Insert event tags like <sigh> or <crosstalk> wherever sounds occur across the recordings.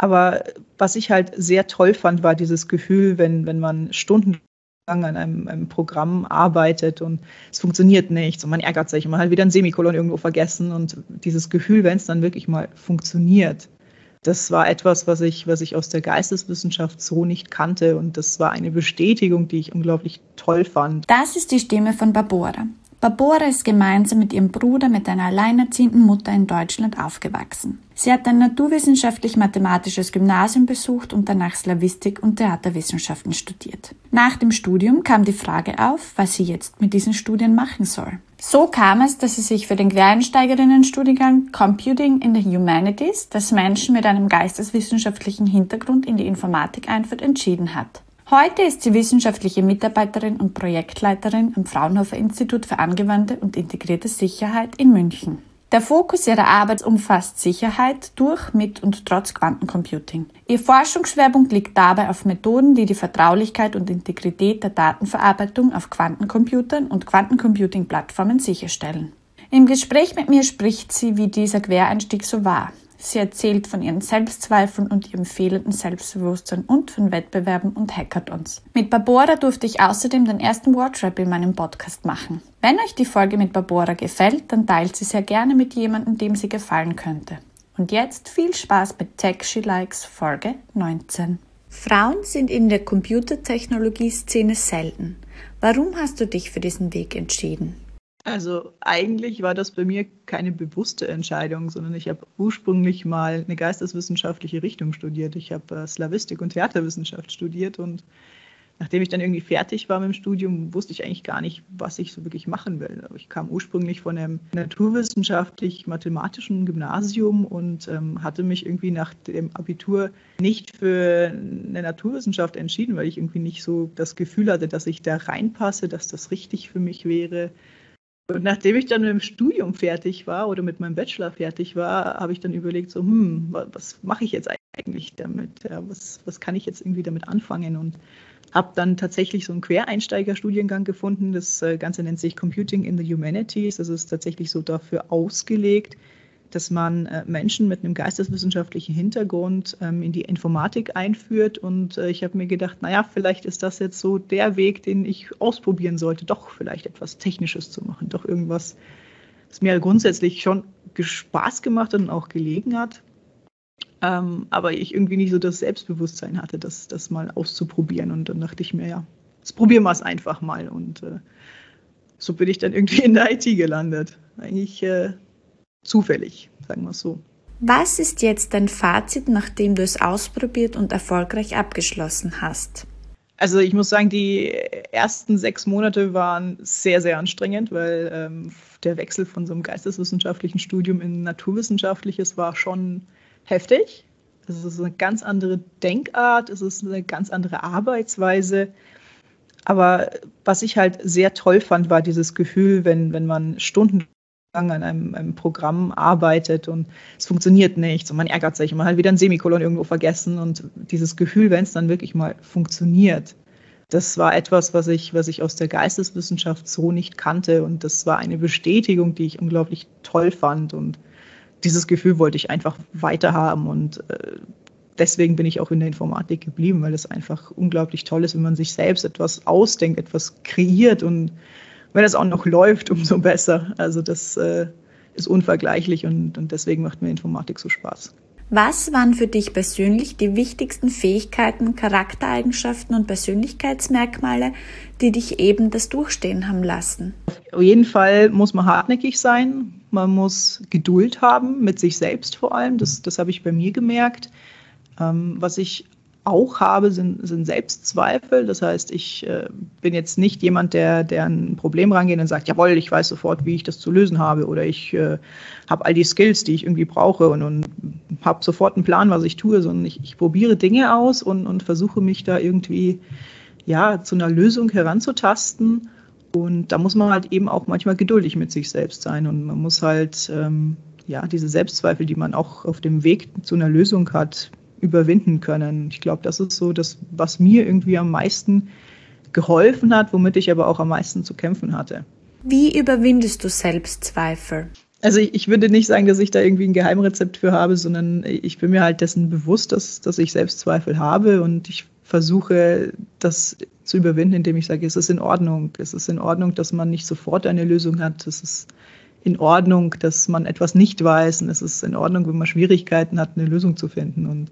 Aber was ich halt sehr toll fand, war dieses Gefühl, wenn, wenn man stundenlang an einem, einem Programm arbeitet und es funktioniert nicht und man ärgert sich und man hat wieder ein Semikolon irgendwo vergessen und dieses Gefühl, wenn es dann wirklich mal funktioniert, das war etwas, was ich, was ich aus der Geisteswissenschaft so nicht kannte und das war eine Bestätigung, die ich unglaublich toll fand. Das ist die Stimme von Barbora. Barbora ist gemeinsam mit ihrem Bruder mit einer alleinerziehenden Mutter in Deutschland aufgewachsen. Sie hat ein naturwissenschaftlich-mathematisches Gymnasium besucht und danach Slavistik und Theaterwissenschaften studiert. Nach dem Studium kam die Frage auf, was sie jetzt mit diesen Studien machen soll. So kam es, dass sie sich für den Quereinsteigerinnenstudiengang Computing in the Humanities, das Menschen mit einem geisteswissenschaftlichen Hintergrund in die Informatik einführt, entschieden hat. Heute ist sie wissenschaftliche Mitarbeiterin und Projektleiterin am Fraunhofer Institut für angewandte und integrierte Sicherheit in München. Der Fokus ihrer Arbeit umfasst Sicherheit durch, mit und trotz Quantencomputing. Ihr Forschungsschwerpunkt liegt dabei auf Methoden, die die Vertraulichkeit und Integrität der Datenverarbeitung auf Quantencomputern und Quantencomputing-Plattformen sicherstellen. Im Gespräch mit mir spricht sie, wie dieser Quereinstieg so war, Sie erzählt von ihren Selbstzweifeln und ihrem fehlenden Selbstbewusstsein und von Wettbewerben und Hackathons. Mit Barbora durfte ich außerdem den ersten Wordrap in meinem Podcast machen. Wenn euch die Folge mit Barbora gefällt, dann teilt sie sehr gerne mit jemandem, dem sie gefallen könnte. Und jetzt viel Spaß mit Tech She Likes Folge 19. Frauen sind in der Computertechnologie-Szene selten. Warum hast du dich für diesen Weg entschieden? Also eigentlich war das bei mir keine bewusste Entscheidung, sondern ich habe ursprünglich mal eine geisteswissenschaftliche Richtung studiert. Ich habe äh, Slavistik und Theaterwissenschaft studiert und nachdem ich dann irgendwie fertig war mit dem Studium, wusste ich eigentlich gar nicht, was ich so wirklich machen will. Ich kam ursprünglich von einem naturwissenschaftlich-mathematischen Gymnasium und ähm, hatte mich irgendwie nach dem Abitur nicht für eine Naturwissenschaft entschieden, weil ich irgendwie nicht so das Gefühl hatte, dass ich da reinpasse, dass das richtig für mich wäre. Und nachdem ich dann mit dem Studium fertig war oder mit meinem Bachelor fertig war, habe ich dann überlegt, so, hm, was mache ich jetzt eigentlich damit? Ja, was, was kann ich jetzt irgendwie damit anfangen? Und habe dann tatsächlich so einen Quereinsteigerstudiengang gefunden. Das äh, Ganze nennt sich Computing in the Humanities. Das ist tatsächlich so dafür ausgelegt, dass man äh, Menschen mit einem geisteswissenschaftlichen Hintergrund ähm, in die Informatik einführt. Und äh, ich habe mir gedacht, naja, vielleicht ist das jetzt so der Weg, den ich ausprobieren sollte, doch vielleicht etwas Technisches zu machen, doch irgendwas, das mir grundsätzlich schon Spaß gemacht und auch gelegen hat. Ähm, aber ich irgendwie nicht so das Selbstbewusstsein hatte, das, das mal auszuprobieren. Und dann dachte ich mir, ja, jetzt probieren wir es einfach mal. Und äh, so bin ich dann irgendwie in der IT gelandet. Eigentlich zufällig, sagen wir es so. Was ist jetzt dein Fazit, nachdem du es ausprobiert und erfolgreich abgeschlossen hast? Also ich muss sagen, die ersten sechs Monate waren sehr, sehr anstrengend, weil ähm, der Wechsel von so einem geisteswissenschaftlichen Studium in naturwissenschaftliches war schon heftig. Es ist eine ganz andere Denkart, es ist eine ganz andere Arbeitsweise. Aber was ich halt sehr toll fand, war dieses Gefühl, wenn, wenn man Stunden an einem, einem, Programm arbeitet und es funktioniert nicht und man ärgert sich und man hat wieder ein Semikolon irgendwo vergessen und dieses Gefühl, wenn es dann wirklich mal funktioniert, das war etwas, was ich, was ich aus der Geisteswissenschaft so nicht kannte und das war eine Bestätigung, die ich unglaublich toll fand und dieses Gefühl wollte ich einfach weiterhaben und äh, deswegen bin ich auch in der Informatik geblieben, weil es einfach unglaublich toll ist, wenn man sich selbst etwas ausdenkt, etwas kreiert und wenn es auch noch läuft, umso besser. Also das äh, ist unvergleichlich und, und deswegen macht mir Informatik so Spaß. Was waren für dich persönlich die wichtigsten Fähigkeiten, Charaktereigenschaften und Persönlichkeitsmerkmale, die dich eben das Durchstehen haben lassen? Auf jeden Fall muss man hartnäckig sein. Man muss Geduld haben, mit sich selbst vor allem. Das, das habe ich bei mir gemerkt. Ähm, was ich auch habe, sind, sind Selbstzweifel. Das heißt, ich äh, bin jetzt nicht jemand, der, der ein Problem rangeht und sagt, jawohl, ich weiß sofort, wie ich das zu lösen habe oder ich äh, habe all die Skills, die ich irgendwie brauche und, und habe sofort einen Plan, was ich tue, sondern ich, ich probiere Dinge aus und, und versuche mich da irgendwie ja, zu einer Lösung heranzutasten. Und da muss man halt eben auch manchmal geduldig mit sich selbst sein und man muss halt ähm, ja, diese Selbstzweifel, die man auch auf dem Weg zu einer Lösung hat, überwinden können. Ich glaube, das ist so das, was mir irgendwie am meisten geholfen hat, womit ich aber auch am meisten zu kämpfen hatte. Wie überwindest du Selbstzweifel? Also ich, ich, würde nicht sagen, dass ich da irgendwie ein Geheimrezept für habe, sondern ich bin mir halt dessen bewusst, dass, dass ich Selbstzweifel habe und ich versuche das zu überwinden, indem ich sage, es ist in Ordnung. Es ist in Ordnung, dass man nicht sofort eine Lösung hat. Es ist in Ordnung, dass man etwas nicht weiß. Und es ist in Ordnung, wenn man Schwierigkeiten hat, eine Lösung zu finden. Und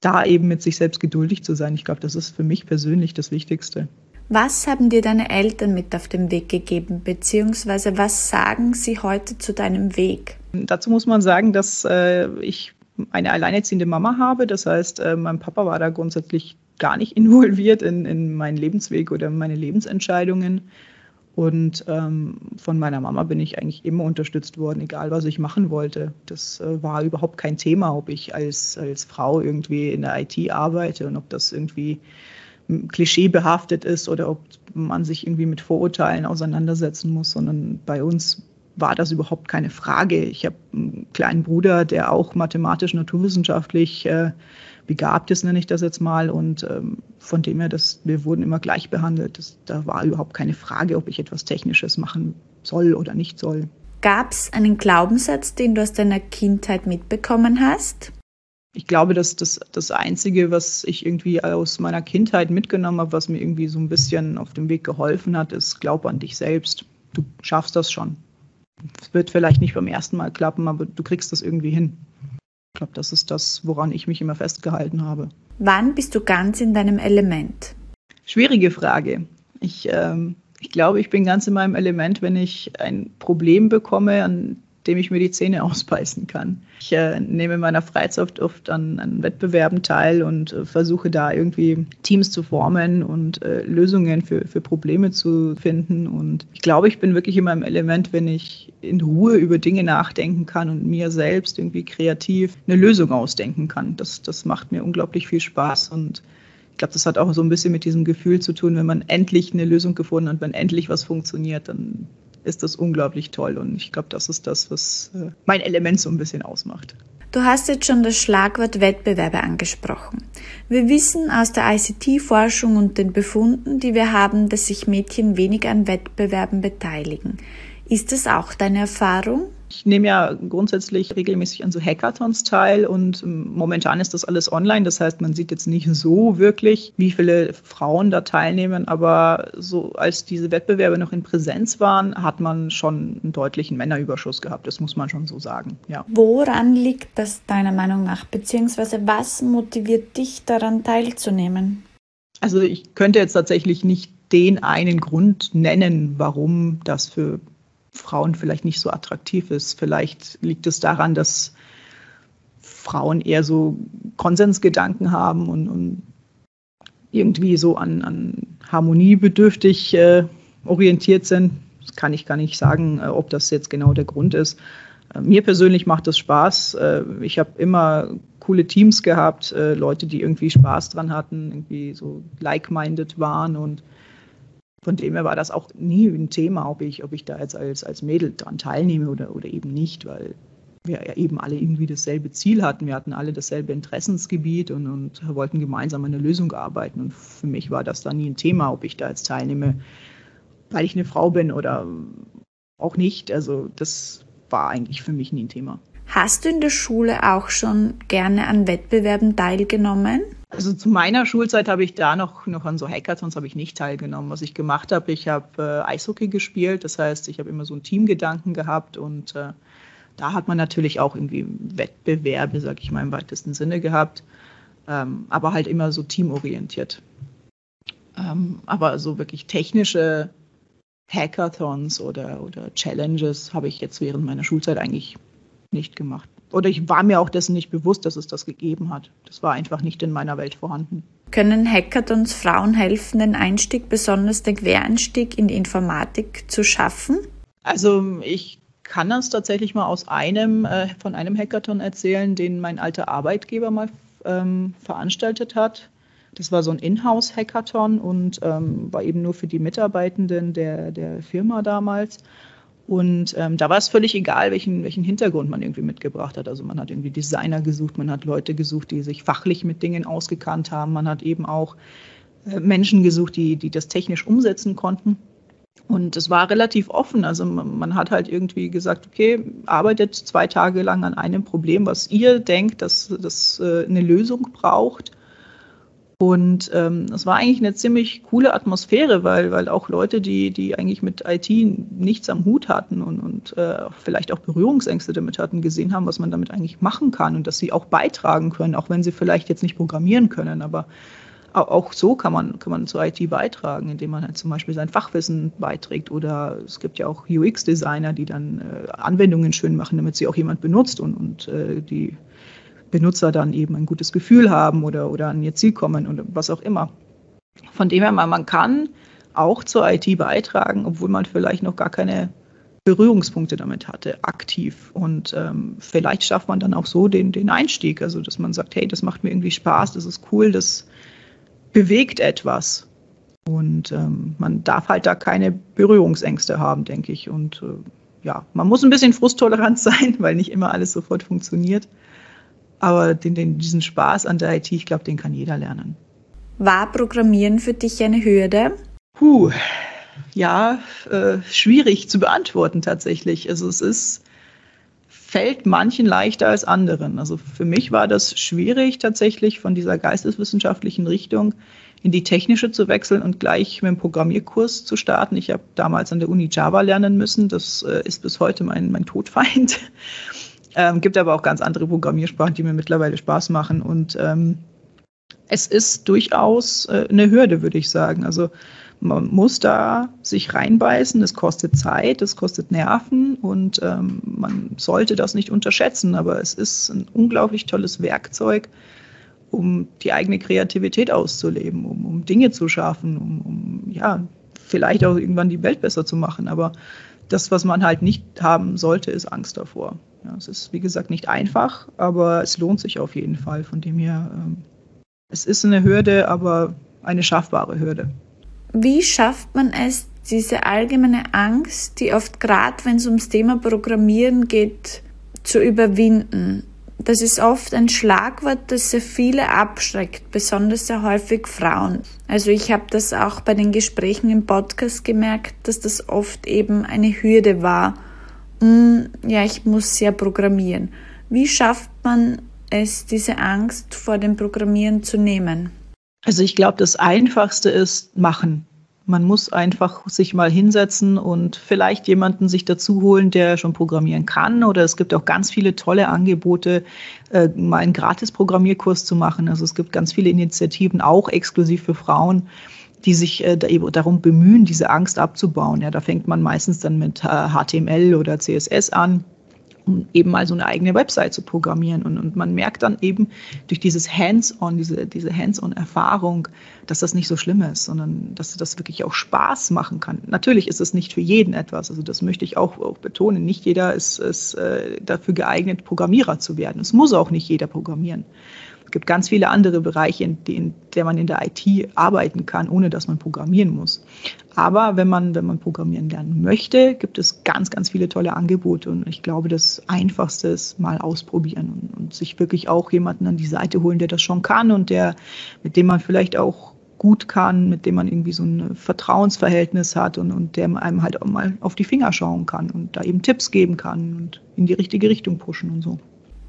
da eben mit sich selbst geduldig zu sein, ich glaube, das ist für mich persönlich das Wichtigste. Was haben dir deine Eltern mit auf den Weg gegeben, beziehungsweise was sagen sie heute zu deinem Weg? Dazu muss man sagen, dass äh, ich eine alleinerziehende Mama habe. Das heißt, äh, mein Papa war da grundsätzlich gar nicht <laughs> involviert in, in meinen Lebensweg oder meine Lebensentscheidungen. Und ähm, von meiner Mama bin ich eigentlich immer unterstützt worden, egal was ich machen wollte. Das äh, war überhaupt kein Thema, ob ich als, als Frau irgendwie in der IT arbeite und ob das irgendwie klischeebehaftet ist oder ob man sich irgendwie mit Vorurteilen auseinandersetzen muss, sondern bei uns war das überhaupt keine Frage. Ich habe einen kleinen Bruder, der auch mathematisch naturwissenschaftlich äh, begabt ist, nenne ich das jetzt mal. Und ähm, von dem her, das, wir wurden immer gleich behandelt. Das, da war überhaupt keine Frage, ob ich etwas Technisches machen soll oder nicht soll. Gab es einen Glaubenssatz, den du aus deiner Kindheit mitbekommen hast? ich glaube, dass das, das Einzige, was ich irgendwie aus meiner Kindheit mitgenommen habe, was mir irgendwie so ein bisschen auf dem Weg geholfen hat, ist, glaub an dich selbst. Du schaffst das schon. Es wird vielleicht nicht beim ersten Mal klappen, aber du kriegst das irgendwie hin. Ich glaube, das ist das, woran ich mich immer festgehalten habe. Wann bist du ganz in deinem Element? Schwierige Frage. Ich, ähm, ich glaube, ich bin ganz in meinem Element, wenn ich ein Problem bekomme, an dem ich mir die Zähne <laughs> ausbeißen kann. Ich äh, nehme in meiner Freizeit oft an, an Wettbewerben teil und äh, versuche da irgendwie Teams zu formen und äh, Lösungen für, für Probleme zu finden. Und ich glaube, ich bin wirklich in meinem Element, wenn ich in Ruhe über Dinge nachdenken kann und mir selbst irgendwie kreativ eine Lösung ausdenken kann. Das, das macht mir unglaublich viel Spaß und ich glaube, das hat auch so ein bisschen mit diesem Gefühl zu tun, wenn man endlich eine Lösung gefunden hat, wenn endlich was funktioniert, dann ist das unglaublich toll. Und ich glaube, das ist das, was äh, mein Element so ein bisschen ausmacht. Du hast jetzt schon das Schlagwort Wettbewerbe angesprochen. Wir wissen aus der ICT-Forschung und den Befunden, die wir haben, dass sich Mädchen weniger an Wettbewerben beteiligen. Ist das auch deine Erfahrung? Ich nehme ja grundsätzlich regelmäßig an so Hackathons teil und ähm, momentan ist das alles online. Das heißt, man sieht jetzt nicht so wirklich, wie viele Frauen da teilnehmen. Aber so als diese Wettbewerbe noch in Präsenz waren, hat man schon einen deutlichen Männerüberschuss gehabt. Das muss man schon so sagen. Ja. Woran liegt das deiner Meinung nach? Beziehungsweise was motiviert dich daran teilzunehmen? Also ich könnte jetzt tatsächlich nicht den einen Grund nennen, warum das für Frauen vielleicht nicht so attraktiv ist. Vielleicht liegt es daran, dass Frauen eher so Konsensgedanken haben und, und irgendwie so an, an harmoniebedürftig äh, orientiert sind. Das kann ich gar nicht sagen, äh, ob das jetzt genau der Grund ist. Äh, mir persönlich macht es Spaß. Äh, ich habe immer coole Teams gehabt, Leute, die irgendwie Spaß dran hatten, irgendwie so like-minded waren und von dem her war das auch nie ein Thema, ob ich, ob ich da jetzt als, als Mädel daran teilnehme oder, oder eben nicht, weil wir ja eben alle irgendwie dasselbe Ziel hatten. Wir hatten alle dasselbe Interessensgebiet und, und wollten gemeinsam an einer Lösung arbeiten. Und für mich war das da nie ein Thema, ob ich da jetzt teilnehme, weil ich eine Frau bin oder auch nicht. Also das war eigentlich für mich nie ein Thema. Hast du in der Schule auch schon gerne an Wettbewerben teilgenommen? Also zu meiner Schulzeit habe ich da noch, noch an so Hackathons habe ich nicht teilgenommen. Was ich gemacht habe, ich habe äh, Eishockey gespielt. Das heißt, ich habe immer so einen Teamgedanken gehabt und äh, da hat man natürlich auch irgendwie Wettbewerbe, sage ich mal im weitesten Sinne gehabt, ähm, aber halt immer so teamorientiert. Ähm, aber so wirklich technische Hackathons oder, oder Challenges habe ich jetzt während meiner Schulzeit eigentlich nicht gemacht. Oder ich war mir auch dessen nicht bewusst, dass es das gegeben hat. Das war einfach nicht in meiner Welt vorhanden. Können Hackathons Frauen helfen, den Einstieg, besonders den Quereinstieg in die Informatik zu schaffen? Also ich kann das tatsächlich mal aus einem, äh, von einem Hackathon erzählen, den mein alter Arbeitgeber mal ähm, veranstaltet hat. Das war so ein Inhouse-Hackathon und ähm, war eben nur für die Mitarbeitenden der, der Firma damals. Und ähm, da war es völlig egal, welchen, welchen Hintergrund man irgendwie mitgebracht hat. Also man hat irgendwie Designer gesucht, man hat Leute gesucht, die sich fachlich mit Dingen ausgekannt haben. Man hat eben auch äh, Menschen gesucht, die, die das technisch umsetzen konnten. Und es war relativ offen. Also man, man, hat halt irgendwie gesagt, okay, arbeitet zwei Tage lang an einem Problem, was ihr denkt, dass das äh, eine Lösung braucht. Und ähm, es war eigentlich eine ziemlich coole Atmosphäre, weil, weil auch Leute, die, die eigentlich mit IT nichts am Hut hatten und, und äh, vielleicht auch Berührungsängste damit hatten, gesehen haben, was man damit eigentlich machen kann und dass sie auch beitragen können, auch wenn sie vielleicht jetzt nicht programmieren können. Aber auch so kann man, kann man zur IT beitragen, indem man halt zum Beispiel sein Fachwissen beiträgt. Oder es gibt ja auch UX-Designer, die dann äh, Anwendungen schön machen, damit sie auch jemand benutzt und, und äh, die Benutzer dann eben ein gutes Gefühl haben oder, oder an ihr Ziel kommen oder was auch immer. Von dem her, man, kann auch zur IT beitragen, obwohl man vielleicht noch gar keine Berührungspunkte damit hatte, aktiv. Und ähm, vielleicht schafft man dann auch so den, den Einstieg, also dass man sagt, hey, das macht mir irgendwie Spaß, das ist cool, das bewegt etwas. Und ähm, man darf halt da keine Berührungsängste haben, denke ich. Und äh, ja, man muss ein bisschen frusttolerant <laughs> sein, weil nicht immer alles sofort funktioniert. Aber den, den, diesen Spaß an der IT, ich glaube, den kann jeder lernen. War Programmieren für dich eine Hürde? Puh, ja, äh, schwierig zu beantworten tatsächlich. Also es ist, fällt manchen leichter als anderen. Also für mich war das schwierig tatsächlich von dieser geisteswissenschaftlichen Richtung in die technische zu wechseln und gleich mit dem Programmierkurs zu starten. Ich habe damals an der Uni Java lernen müssen. Das äh, ist bis heute mein, mein Todfeind. Ähm, gibt aber auch ganz andere Programmiersprachen, die mir mittlerweile Spaß machen. Und ähm, es ist durchaus äh, eine Hürde, würde ich sagen. Also man muss da sich reinbeißen. Es kostet Zeit, es kostet Nerven und ähm, man sollte das nicht unterschätzen. Aber es ist ein unglaublich tolles Werkzeug, um die eigene Kreativität auszuleben, um, um Dinge zu schaffen, um, um ja vielleicht auch irgendwann die Welt besser zu machen. Aber das, was man halt nicht haben sollte, ist Angst davor. Ja, es ist, wie gesagt, nicht einfach, aber es lohnt sich auf jeden Fall. Von dem her, ähm, es ist eine Hürde, aber eine schaffbare Hürde. Wie schafft man es, diese allgemeine Angst, die oft gerade, wenn es ums Thema Programmieren geht, zu überwinden? Das ist oft ein Schlagwort, das sehr viele abschreckt, besonders sehr häufig Frauen. Also ich habe das auch bei den Gesprächen im Podcast gemerkt, dass das oft eben eine Hürde war. Mm, ja, ich muss ja programmieren. Wie schafft man es, diese Angst vor dem Programmieren zu nehmen? Also ich glaube, das Einfachste ist machen. Man muss einfach sich mal hinsetzen und vielleicht jemanden sich dazu holen, der schon programmieren kann. Oder es gibt auch ganz viele tolle Angebote, äh, mal einen Gratis-Programmierkurs zu machen. Also es gibt ganz viele Initiativen, auch exklusiv für Frauen, die sich äh, darum bemühen, diese Angst abzubauen. Ja, da fängt man meistens dann mit HTML äh, oder CSS an um eben mal so eine eigene Website zu programmieren. Und, und man merkt dann eben durch dieses Hands-on, diese, diese Hands-on-Erfahrung, dass das nicht so schlimm ist, sondern dass das wirklich auch Spaß machen kann. Natürlich ist es nicht für jeden etwas, also das möchte ich auch, auch betonen. Nicht jeder ist, ist äh, dafür geeignet, Programmierer zu werden. Es muss auch nicht jeder programmieren. Es gibt ganz viele andere Bereiche, in denen der man in der IT arbeiten kann, ohne dass man programmieren muss. Aber wenn man, wenn man programmieren lernen möchte, gibt es ganz, ganz viele tolle Angebote. Und ich glaube, das Einfachste ist mal ausprobieren und, und sich wirklich auch jemanden an die Seite holen, der das schon kann und der, mit dem man vielleicht auch gut kann, mit dem man irgendwie so ein Vertrauensverhältnis hat und, und der einem halt auch mal auf die Finger schauen kann und da eben Tipps geben kann und in die richtige Richtung pushen und so.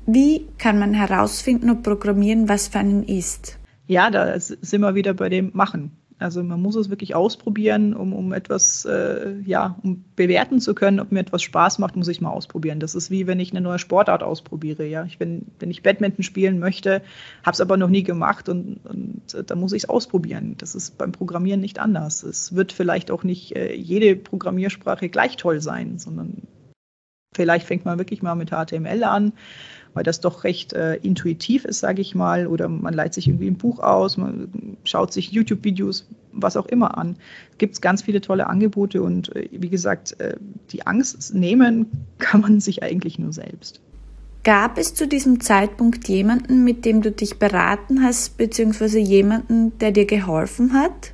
Wie kann man herausfinden, ob Programmieren was für einen ist? Ja, da sind wir wieder bei dem Machen. Also man muss es wirklich ausprobieren, um, um etwas, äh, ja, um bewerten zu können, ob mir etwas Spaß macht, muss ich mal ausprobieren. Das ist wie wenn ich eine neue Sportart ausprobiere. Ja, ich bin, wenn ich Badminton spielen möchte, habe es aber noch nie gemacht und, und äh, da muss ich es ausprobieren. Das ist beim Programmieren nicht anders. Es wird vielleicht auch nicht äh, jede Programmiersprache gleich toll sein, sondern vielleicht fängt man wirklich mal mit HTML an weil das doch recht äh, intuitiv ist, sage ich mal, oder man leiht sich irgendwie ein Buch aus, man schaut sich YouTube-Videos, was auch immer an. Gibt es ganz viele tolle Angebote und äh, wie gesagt, äh, die Angst nehmen <laughs> kann man sich eigentlich nur selbst. Gab es zu diesem Zeitpunkt jemanden, mit dem du dich beraten hast, beziehungsweise jemanden, der dir geholfen hat?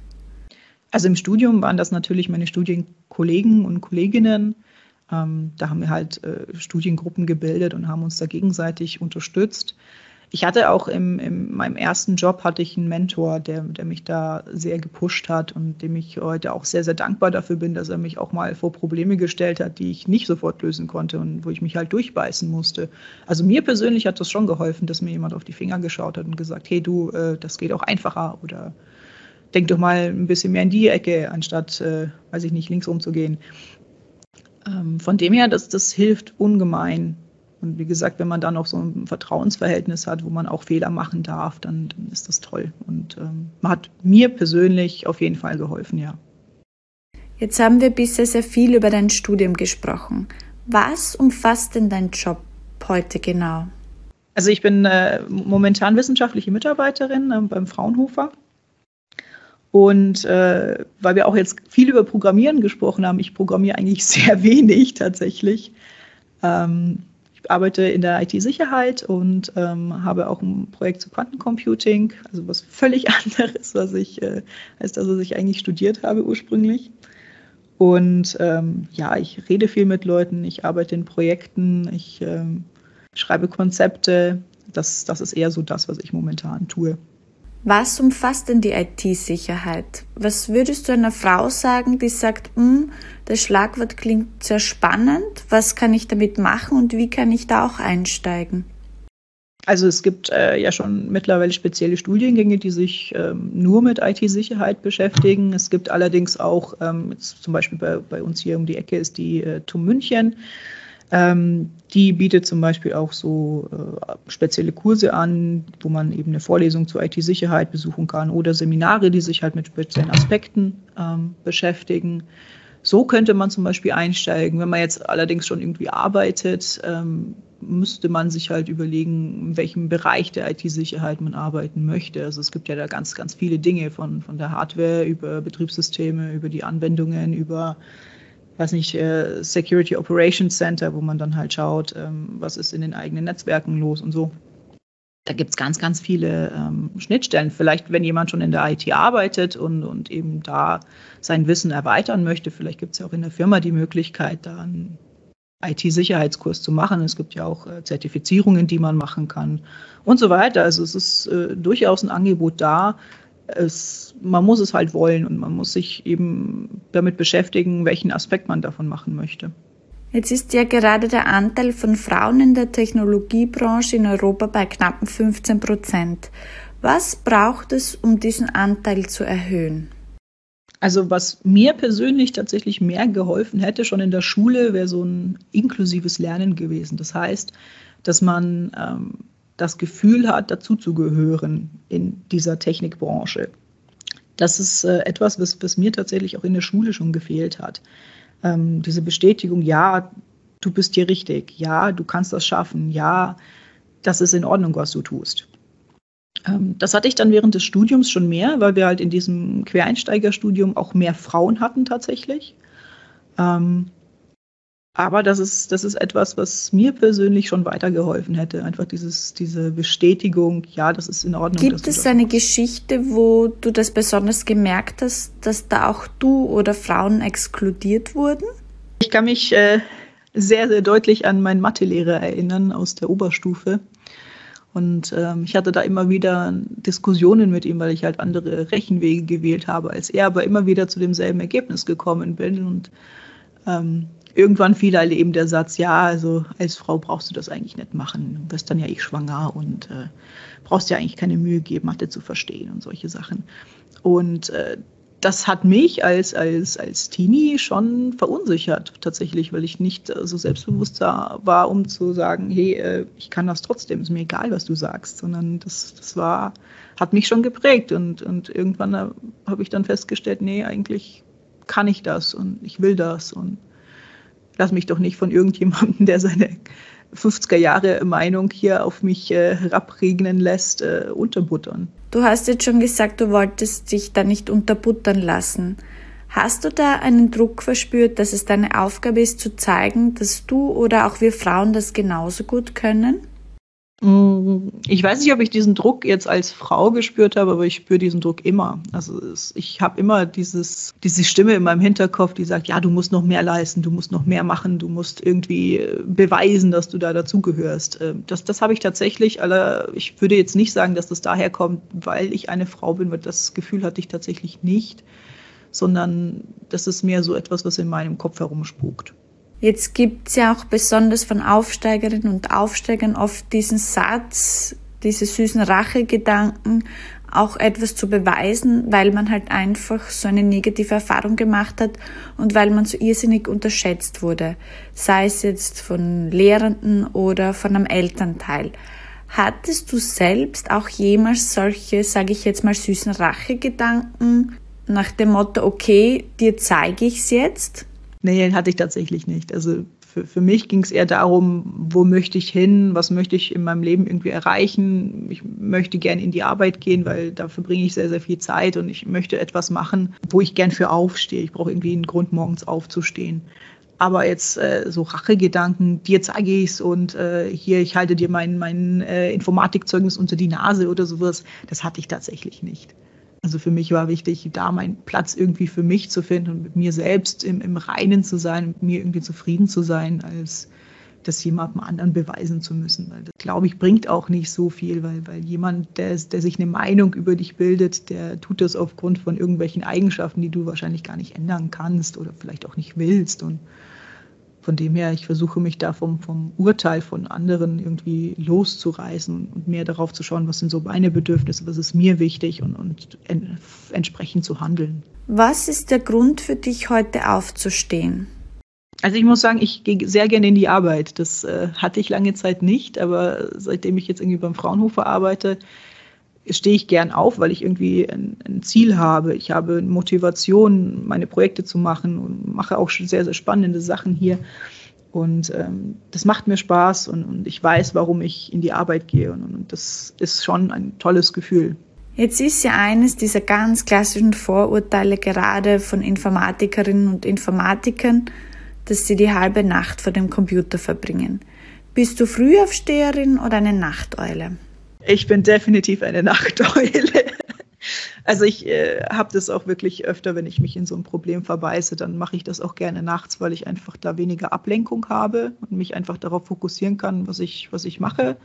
Also im Studium waren das natürlich meine Studienkollegen und Kolleginnen, Ähm, da haben wir halt äh, Studiengruppen gebildet und haben uns da gegenseitig unterstützt. Ich hatte auch im, in meinem ersten Job hatte ich einen Mentor, der, der mich da sehr gepusht hat und dem ich heute auch sehr, sehr dankbar dafür bin, dass er mich auch mal vor Probleme gestellt hat, die ich nicht sofort lösen konnte und wo ich mich halt durchbeißen musste. Also mir persönlich hat das schon geholfen, dass mir jemand auf die Finger geschaut hat und gesagt, hey du, äh, das geht auch einfacher oder denk doch mal ein bisschen mehr in die Ecke, anstatt, äh, weiß ich nicht, links rumzugehen. Ähm, von dem her, das, das hilft ungemein. Und wie gesagt, wenn man dann auch so ein Vertrauensverhältnis hat, wo man auch Fehler machen darf, dann, dann ist das toll. Und ähm, man hat mir persönlich auf jeden Fall geholfen, ja. Jetzt haben wir bisher sehr viel über dein Studium gesprochen. Was umfasst denn dein Job heute genau? Also ich bin äh, momentan wissenschaftliche Mitarbeiterin äh, beim Fraunhofer und äh, weil wir auch jetzt viel über Programmieren gesprochen haben, ich programmiere eigentlich <laughs> sehr wenig tatsächlich. Ähm, ich arbeite in der IT-Sicherheit und ähm, habe auch ein Projekt zu Quantencomputing, also was völlig <laughs> anderes, was ich, äh, als das, was ich eigentlich studiert habe ursprünglich. Und ähm, ja, ich rede viel mit Leuten, ich arbeite in Projekten, ich ähm, schreibe Konzepte. Das, das ist eher so das, was ich momentan tue. Was umfasst denn die IT-Sicherheit? Was würdest du einer Frau sagen, die sagt, hm, das Schlagwort klingt sehr spannend, was kann ich damit machen und wie kann ich da auch einsteigen? Also es gibt äh, ja schon mittlerweile spezielle Studiengänge, die sich ähm, nur mit IT-Sicherheit beschäftigen. Es gibt allerdings auch, ähm, zum Beispiel bei, bei, uns hier um die Ecke ist die äh, TUM München, ähm, die bietet zum Beispiel auch so äh, spezielle Kurse an, wo man eben eine Vorlesung zur IT-Sicherheit besuchen kann oder Seminare, die sich halt mit speziellen Aspekten ähm, beschäftigen. So könnte man zum Beispiel einsteigen. Wenn man jetzt allerdings schon irgendwie arbeitet, ähm, müsste man sich halt überlegen, in welchem Bereich der IT-Sicherheit man arbeiten möchte. Also es gibt ja da ganz, ganz viele Dinge von, von der Hardware über Betriebssysteme, über die Anwendungen, über weiß nicht, äh, Security Operations Center, wo man dann halt schaut, ähm, was ist in den eigenen Netzwerken los und so. Da gibt es ganz, ganz viele ähm, Schnittstellen. Vielleicht, wenn jemand schon in der IT arbeitet und, und eben da sein Wissen erweitern möchte, vielleicht gibt es ja auch in der Firma die Möglichkeit, da einen IT-Sicherheitskurs zu machen. Es gibt ja auch äh, Zertifizierungen, die man machen kann und so weiter. Also es ist äh, durchaus ein Angebot da, es, man muss es halt wollen und man muss sich eben damit beschäftigen, welchen Aspekt man davon machen möchte. Jetzt ist ja gerade der Anteil von Frauen in der Technologiebranche in Europa bei knappen 15 Prozent. Was braucht es, um diesen Anteil zu erhöhen? Also was mir persönlich tatsächlich mehr geholfen hätte, schon in der Schule, wäre so ein inklusives Lernen gewesen. Das heißt, dass man ähm, das Gefühl hat, dazuzugehören in dieser Technikbranche. Das ist äh, etwas, was, was, mir tatsächlich auch in der Schule schon gefehlt hat. Ähm, diese Bestätigung, ja, du bist hier richtig, ja, du kannst das schaffen, ja, das ist in Ordnung, was du tust. Ähm, das hatte ich dann während des Studiums schon mehr, weil wir halt in diesem Quereinsteigerstudium auch mehr Frauen hatten tatsächlich. Ähm, aber das ist, das ist etwas, was mir persönlich schon weitergeholfen hätte. Einfach dieses, diese Bestätigung, ja, das ist in Ordnung. Gibt es eine Geschichte, wo du das besonders gemerkt hast, dass da auch du oder Frauen exkludiert wurden? Ich kann mich äh, sehr, sehr deutlich an meinen Mathelehrer erinnern aus der Oberstufe. Und ähm, ich hatte da immer wieder Diskussionen mit ihm, weil ich halt andere Rechenwege gewählt habe als er, aber immer wieder zu demselben Ergebnis gekommen bin. Und ähm, irgendwann fiel halt eben der Satz, ja, also als Frau brauchst du das eigentlich nicht machen. Du wirst dann ja eh schwanger und äh, brauchst ja eigentlich keine Mühe geben, Mathe zu verstehen und solche Sachen. Und äh, das hat mich als, als, als Teenie schon verunsichert, tatsächlich, weil ich nicht so selbstbewusst war, um zu sagen, hey, äh, ich kann das trotzdem, ist mir egal, was du sagst, sondern das, das war, hat mich schon geprägt und, und irgendwann äh, habe ich dann festgestellt, nee, eigentlich kann ich das und ich will das und lass mich doch nicht von irgendjemandem, der seine 50er Jahre Meinung hier auf mich äh, herabregnen lässt, äh, unterbuttern. Du hast jetzt schon gesagt, du wolltest dich da nicht unterbuttern lassen. Hast du da einen Druck verspürt, dass es deine Aufgabe ist, zu zeigen, dass du oder auch wir Frauen das genauso gut können? Mm, Ich weiß nicht, ob ich diesen Druck jetzt als Frau gespürt habe, aber ich spüre diesen Druck immer. Also ich habe immer dieses, diese Stimme in meinem Hinterkopf, die sagt, ja, du musst noch mehr leisten, du musst noch mehr machen, du musst irgendwie äh, beweisen, dass du da dazugehörst. Ähm, das, das habe ich tatsächlich, aber ich würde jetzt nicht sagen, dass das daher kommt, weil ich eine Frau bin, weil das Gefühl hatte ich tatsächlich nicht, sondern das ist mehr so etwas, was in meinem Kopf herumspukt. Jetzt gibt es ja auch besonders von Aufsteigerinnen und Aufsteigern oft diesen Satz, diese süßen Rachegedanken, auch etwas zu beweisen, weil man halt einfach so eine negative Erfahrung gemacht hat und weil man so irrsinnig unterschätzt wurde, sei es jetzt von Lehrenden oder von einem Elternteil. Hattest du selbst auch jemals solche, sage ich jetzt mal, süßen Rachegedanken nach dem Motto, okay, dir zeige ich es jetzt? Nee, hatte ich tatsächlich nicht. Also für, für mich ging es eher darum, wo möchte ich hin, was möchte ich in meinem Leben irgendwie erreichen. Ich möchte gerne in die Arbeit gehen, weil da verbringe ich sehr, sehr viel Zeit und ich möchte etwas machen, wo ich gern für aufstehe. Ich brauche irgendwie einen Grund, morgens aufzustehen. Aber jetzt äh, so Rachegedanken, dir zeige ich es und äh, hier, ich halte dir mein, mein äh, Informatikzeugnis unter die Nase oder sowas, das hatte ich tatsächlich nicht. Also für mich war wichtig, da meinen Platz irgendwie für mich zu finden und mit mir selbst im, im Reinen zu sein, mit mir irgendwie zufrieden zu sein, als das jemandem anderen beweisen zu müssen. Weil das, glaube ich, bringt auch nicht so viel, weil, weil jemand, der, der sich eine Meinung über dich bildet, der tut das aufgrund von irgendwelchen Eigenschaften, die du wahrscheinlich gar nicht ändern kannst oder vielleicht auch nicht willst. Und von dem her, ich versuche mich da vom, vom Urteil von anderen irgendwie loszureißen und mehr darauf zu schauen, was sind so meine Bedürfnisse, was ist mir wichtig und, und en, entsprechend zu handeln. Was ist der Grund für dich, heute aufzustehen? Also ich muss sagen, ich gehe sehr gerne in die Arbeit. Das äh, hatte ich lange Zeit nicht, aber seitdem ich jetzt irgendwie beim Fraunhofer arbeite, stehe ich gern auf, weil ich irgendwie ein, ein, Ziel habe. Ich habe Motivation, meine Projekte zu machen und mache auch schon sehr, sehr spannende Sachen hier. Und ähm, das macht mir Spaß und, und, ich weiß, warum ich in die Arbeit gehe. Und, und das ist schon ein tolles Gefühl. Jetzt ist ja eines dieser ganz klassischen Vorurteile gerade von Informatikerinnen und Informatikern, dass sie die halbe Nacht vor dem Computer verbringen. Bist du Frühaufsteherin oder eine Nachteule? Ich bin definitiv eine <laughs> Nachteule. Also ich äh, habe das auch wirklich öfter, wenn ich mich in so ein Problem verbeiße, dann mache ich das auch gerne nachts, weil ich einfach da weniger Ablenkung habe und mich einfach darauf fokussieren kann, was ich, was ich mache.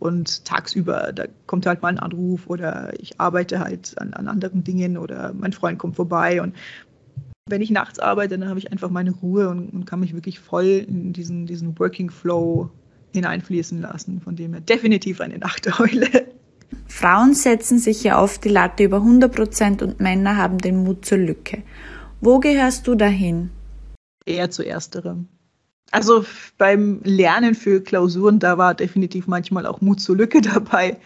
Und tagsüber, da kommt halt mal ein Anruf oder ich arbeite halt an, an anderen Dingen oder mein Freund kommt vorbei. Und wenn ich nachts arbeite, dann habe ich einfach meine Ruhe und, und kann mich wirklich voll in diesen, diesen Working Flow hineinfließen lassen. Von dem her definitiv eine Nachteule. Frauen setzen sich ja oft die Latte über 100 Prozent und Männer haben den Mut zur Lücke. Wo gehörst du dahin? Eher zu ersterem. Also beim Lernen für Klausuren, da war definitiv manchmal auch Mut zur Lücke <laughs> dabei.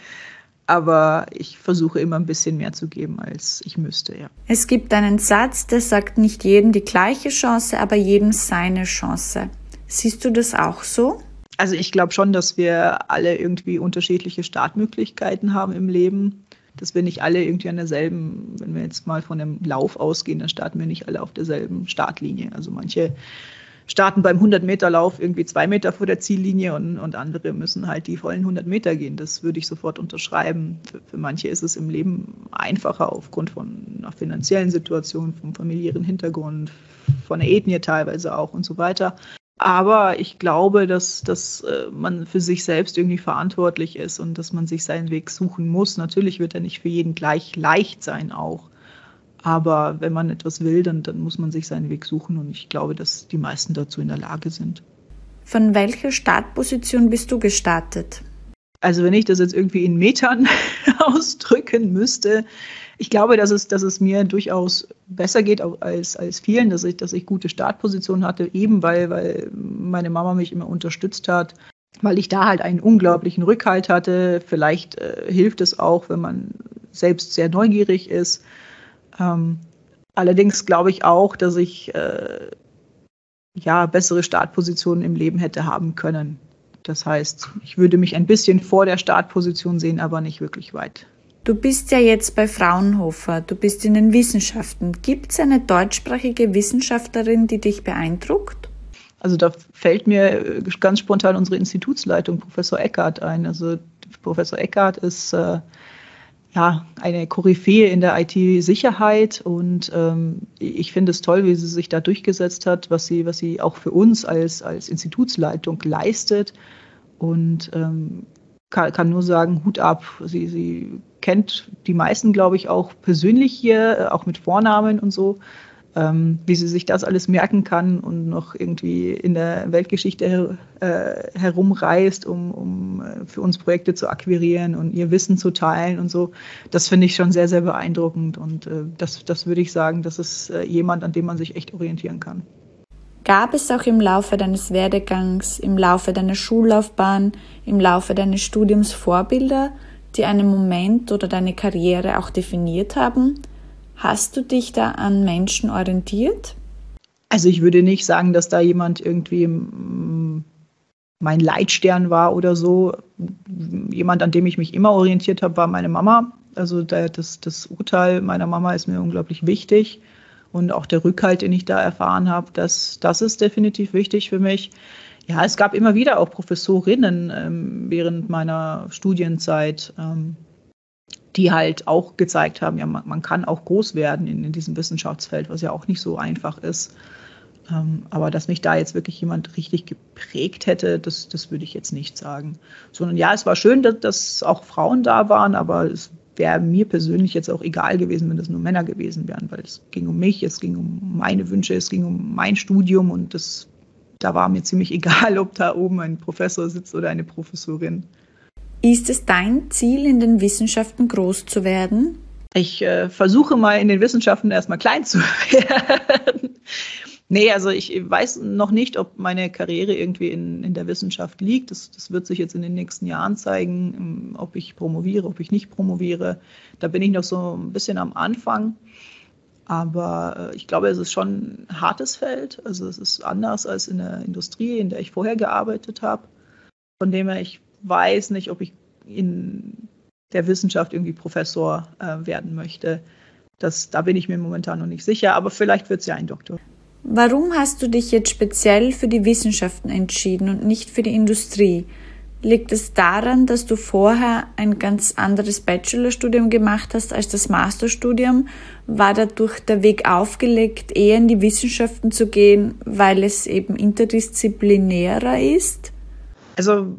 Aber ich versuche immer ein bisschen mehr zu geben, als ich müsste, ja. Es gibt einen Satz, der sagt nicht jedem die gleiche Chance, aber jedem seine Chance. Siehst du das auch so? Also ich glaube schon, dass wir alle irgendwie unterschiedliche Startmöglichkeiten haben im Leben. Dass wir nicht alle irgendwie an derselben, wenn wir jetzt mal von einem Lauf ausgehen, dann starten wir nicht alle auf derselben Startlinie. Also manche starten beim 100-Meter-Lauf irgendwie zwei Meter vor der Ziellinie und, und andere müssen halt die vollen 100 Meter gehen. Das würde ich sofort unterschreiben. Für, für manche ist es im Leben einfacher aufgrund von einer finanziellen Situation, vom familiären Hintergrund, von der Ethnie teilweise auch und so weiter. Aber ich glaube, dass, dass äh, man für sich selbst irgendwie verantwortlich ist und dass man sich seinen Weg suchen muss. Natürlich wird er nicht für jeden gleich leicht sein auch. Aber wenn man etwas will, dann, dann muss man sich seinen Weg suchen und ich glaube, dass die meisten dazu in der Lage sind. Von welcher Startposition bist du gestartet? Also wenn ich das jetzt irgendwie in Metern <laughs> ausdrücken müsste, ich glaube, dass es, dass es mir durchaus besser geht als, als vielen, dass ich, dass ich gute Startpositionen hatte, eben weil, weil meine Mama mich immer unterstützt hat, weil ich da halt einen unglaublichen Rückhalt hatte. Vielleicht äh, hilft es auch, wenn man selbst sehr neugierig ist. Ähm, allerdings glaube ich auch, dass ich äh, ja bessere Startpositionen im Leben hätte haben können. Das heißt, ich würde mich ein bisschen vor der Startposition sehen, aber nicht wirklich weit Du bist ja jetzt bei Fraunhofer, du bist in den Wissenschaften. Gibt es eine deutschsprachige Wissenschaftlerin, die dich beeindruckt? Also da fällt mir ganz spontan unsere Institutsleitung, Professor Eckert, ein. Also Professor Eckert ist äh, ja, eine Koryphäe in der IT-Sicherheit und ähm, ich finde es toll, wie sie sich da durchgesetzt hat, was sie, was sie auch für uns als, als Institutsleitung leistet. Und ähm, kann, kann nur sagen, Hut ab. Sie, sie kennt die meisten, glaube ich, auch persönlich hier, äh, auch mit Vornamen und so ähm, wie sie sich das alles merken kann und noch irgendwie in der Weltgeschichte äh, herumreist, um, um äh, für uns Projekte zu akquirieren und ihr Wissen zu teilen und so. Das finde ich schon sehr, sehr beeindruckend und äh, das, das würde ich sagen, das ist äh, jemand, an dem man sich echt orientieren kann. Gab es auch im Laufe deines Werdegangs, im Laufe deiner Schullaufbahn, im Laufe deines Studiums Vorbilder, die einen Moment oder deine Karriere auch definiert haben? Hast du dich da an Menschen orientiert? Also ich würde nicht sagen, dass da jemand irgendwie mein Leitstern war oder so. Jemand, an dem ich mich immer orientiert habe, war meine Mama. Also das, das Urteil meiner Mama ist mir unglaublich wichtig. Und auch der Rückhalt, den ich da erfahren habe, das, das ist definitiv wichtig für mich. Ja, es gab immer wieder auch Professorinnen ähm, während meiner Studienzeit, ähm, die halt auch gezeigt haben, ja, man, man kann auch groß werden in, in, diesem Wissenschaftsfeld, was ja auch nicht so einfach ist. Ähm, aber dass mich da jetzt wirklich jemand richtig geprägt hätte, das, das würde ich jetzt nicht sagen. Sondern ja, es war schön, dass, dass auch Frauen da waren, aber es wäre mir persönlich jetzt auch egal gewesen, wenn das nur Männer gewesen wären, weil es ging um mich, es ging um meine Wünsche, es ging um mein Studium und das, da war mir ziemlich <laughs> egal, ob da oben ein Professor sitzt oder eine Professorin. Ist es dein Ziel, in den Wissenschaften groß zu werden? Ich äh, versuche mal in den Wissenschaften erstmal klein zu <laughs> werden. nee, also ich weiß noch nicht, ob meine Karriere irgendwie in, in der Wissenschaft liegt. Das, das wird sich jetzt in den nächsten Jahren zeigen, ähm, ob ich promoviere, ob ich nicht promoviere. Da bin ich noch so ein bisschen am Anfang. Aber äh, ich glaube, es ist schon ein hartes Feld. Also es ist anders als in der Industrie, in der ich vorher gearbeitet habe. Von dem her, ich weiß nicht, ob ich in der Wissenschaft irgendwie Professor äh, werden möchte. Das, da bin ich mir momentan noch nicht sicher, aber vielleicht wird es ja ein Doktor. Warum hast du dich jetzt speziell für die Wissenschaften entschieden und nicht für die Industrie? Liegt es daran, dass du vorher ein ganz anderes Bachelorstudium gemacht hast als das Masterstudium? War dadurch der Weg aufgelegt, eher in die Wissenschaften zu gehen, weil es eben interdisziplinärer ist? Also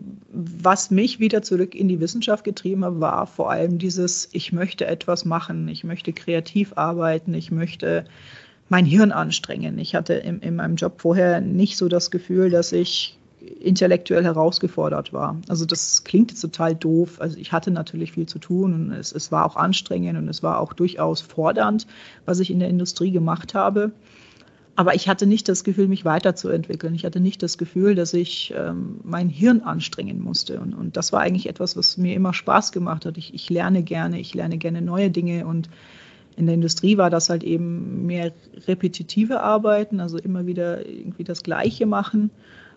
was mich wieder zurück in die Wissenschaft getrieben hat, war vor allem dieses, ich möchte etwas machen, ich möchte kreativ arbeiten, ich möchte mein Hirn anstrengen. Ich hatte in, in meinem Job vorher nicht so das Gefühl, dass ich intellektuell herausgefordert war. Also das klingt jetzt total doof. Also ich hatte natürlich viel zu tun und es, es war auch anstrengend und es war auch durchaus fordernd, was ich in der Industrie gemacht habe. Aber ich hatte nicht das Gefühl, mich weiterzuentwickeln. Ich hatte nicht das Gefühl, dass ich ähm, mein Hirn anstrengen musste. Und, und das war eigentlich etwas, was mir immer Spaß gemacht hat. Ich, ich lerne gerne, ich lerne gerne neue Dinge. Und in der Industrie war das halt eben mehr repetitive Arbeiten, also immer wieder irgendwie das Gleiche machen.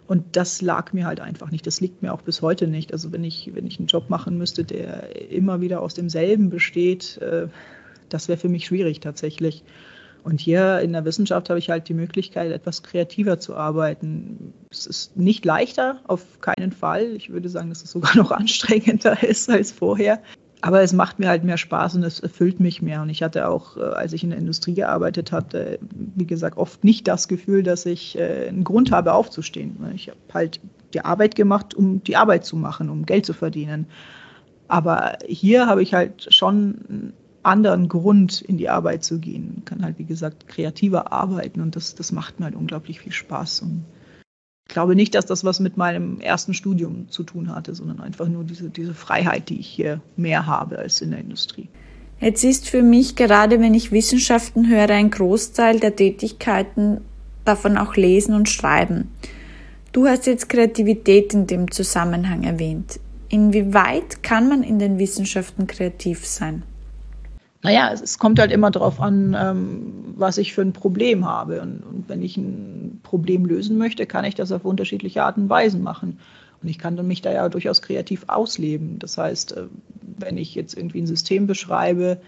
Und das lag mir halt einfach nicht. Das liegt mir auch bis heute nicht. Also wenn ich, wenn ich einen Job machen müsste, der immer wieder aus demselben besteht, äh, das wäre für mich schwierig tatsächlich. Und hier in der Wissenschaft habe ich halt die Möglichkeit, etwas kreativer zu arbeiten. Es ist nicht leichter, auf keinen Fall. Ich würde sagen, dass es sogar <laughs> noch anstrengender ist als vorher. Aber es macht mir halt mehr Spaß und es erfüllt mich mehr. Und ich hatte auch, äh, als ich in der Industrie gearbeitet hatte, wie gesagt, oft nicht das Gefühl, dass ich äh, einen Grund habe, aufzustehen. Ich habe halt die Arbeit gemacht, um die Arbeit zu machen, um Geld zu verdienen. Aber hier habe ich halt schon anderen Grund, in die Arbeit zu gehen. Man kann halt, wie gesagt, kreativer arbeiten und das, das macht mir halt unglaublich viel Spaß. Und ich glaube nicht, dass das was mit meinem ersten Studium zu tun hatte, sondern einfach nur diese, diese Freiheit, die ich hier mehr habe als in der Industrie. Jetzt ist für mich, gerade wenn ich Wissenschaften höre, ein Großteil der Tätigkeiten davon auch lesen und schreiben. Du hast jetzt Kreativität in dem Zusammenhang erwähnt. Inwieweit kann man in den Wissenschaften kreativ sein? Naja, es, es kommt halt immer darauf an, ähm, was ich für ein Problem habe. Und, und, wenn ich ein Problem lösen möchte, kann ich das auf unterschiedliche Arten und Weisen machen. Und ich kann mich da ja durchaus kreativ ausleben. Das heißt, äh, wenn ich jetzt irgendwie ein System beschreibe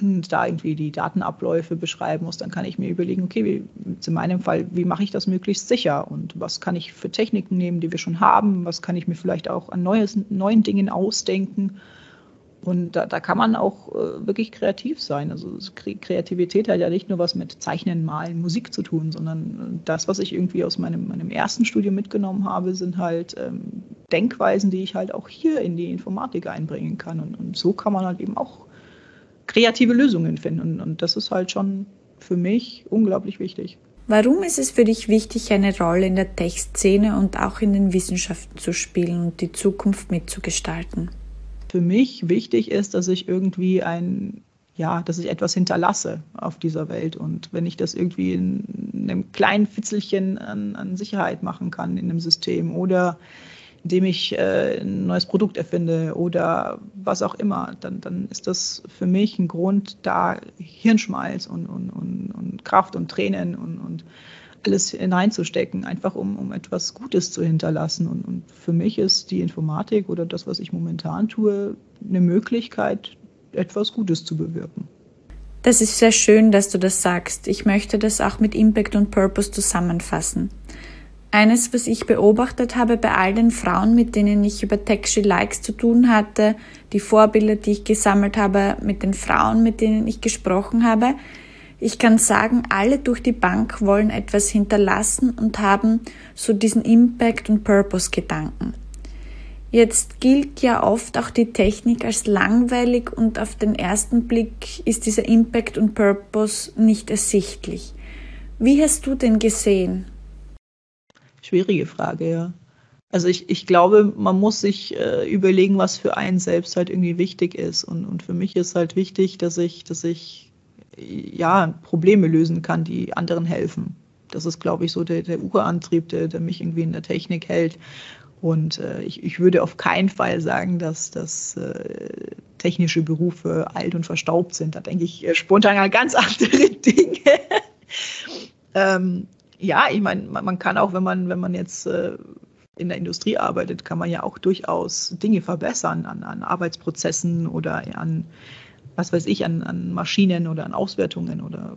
und da irgendwie die Datenabläufe beschreiben muss, dann kann ich mir überlegen, okay, wie, in meinem Fall, wie mache ich das möglichst sicher und was kann ich für Techniken nehmen, die wir schon haben, was kann ich mir vielleicht auch an neues, neuen Dingen ausdenken. Und da, da kann man auch äh, wirklich kreativ sein. Also Kreativität hat ja nicht nur was mit Zeichnen, Malen, Musik zu tun, sondern das, was ich irgendwie aus meinem, meinem ersten Studium mitgenommen habe, sind halt ähm, Denkweisen, die ich halt auch hier in die Informatik einbringen kann. Und, und so kann man halt eben auch kreative Lösungen finden. Und, und das ist halt schon für mich unglaublich wichtig. Warum ist es für dich wichtig, eine Rolle in der Tech-Szene und auch in den Wissenschaften zu spielen und die Zukunft mitzugestalten? Für mich wichtig ist, dass ich irgendwie ein, ja, dass ich etwas hinterlasse auf dieser Welt. Und wenn ich das irgendwie in einem kleinen Fitzelchen an, an Sicherheit machen kann in einem System oder indem ich äh, ein neues Produkt erfinde oder was auch immer, dann, dann ist das für mich ein Grund, da Hirnschmalz und, und, und, und Kraft und Tränen und, und alles hineinzustecken, einfach um, um etwas Gutes zu hinterlassen. Und, und für mich ist die Informatik oder das, was ich momentan tue, eine Möglichkeit, etwas Gutes zu bewirken. Das ist sehr schön, dass du das sagst. Ich möchte das auch mit Impact und Purpose zusammenfassen. Eines, was ich beobachtet habe bei all den Frauen, mit denen ich über Texture Likes zu tun hatte, die Vorbilder, die ich gesammelt habe, mit den Frauen, mit denen ich gesprochen habe, ich kann sagen, alle durch die Bank wollen etwas hinterlassen und haben so diesen Impact- und Purpose-Gedanken. Jetzt gilt ja oft auch die Technik als langweilig und auf den ersten Blick ist dieser Impact und Purpose nicht ersichtlich. Wie hast du den gesehen? Schwierige Frage, ja. Also ich, ich glaube, man muss sich äh, überlegen, was für einen selbst halt irgendwie wichtig ist. Und, und für mich ist halt wichtig, dass ich, dass ich ja Probleme lösen kann, die anderen helfen. Das ist, glaube ich, so der, der Urantrieb, der, der mich irgendwie in der Technik hält. Und äh, ich, ich würde auf keinen Fall sagen, dass, dass äh, technische Berufe alt und verstaubt sind. Da denke ich äh, spontan an ganz <laughs> andere Dinge. ähm, ja, ich meine, man kann auch, wenn man, wenn man jetzt äh, in der Industrie arbeitet, kann man ja auch durchaus Dinge verbessern an, an Arbeitsprozessen oder an, was weiß ich, an, an Maschinen oder an Auswertungen oder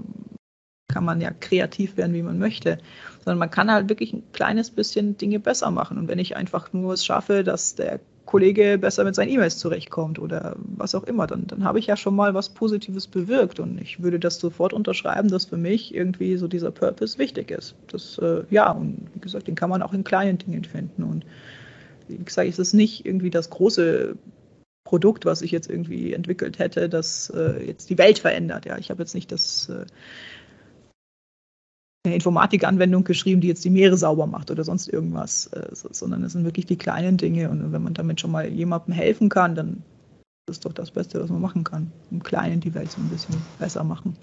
kann man ja kreativ werden, wie man möchte. Sondern man kann halt wirklich ein kleines bisschen Dinge besser machen. Und wenn ich einfach nur es schaffe, dass der Kollege besser mit seinen E-Mails zurechtkommt oder was auch immer, dann, dann habe ich ja schon mal was Positives bewirkt und ich würde das sofort unterschreiben, dass für mich irgendwie so dieser Purpose wichtig ist. Das, äh, ja, und wie gesagt, den kann man auch in kleinen Dingen finden und wie gesagt, es ist nicht irgendwie das große Produkt, was ich jetzt irgendwie entwickelt hätte, das äh, jetzt die Welt verändert. Ja, ich habe jetzt nicht das äh, eine Informatikanwendung geschrieben, die jetzt die Meere sauber macht oder sonst irgendwas, äh, sondern es sind wirklich die kleinen Dinge. Und wenn man damit schon mal jemandem helfen kann, dann ist das doch das Beste, was man machen kann. Im Kleinen die Welt so ein bisschen besser machen.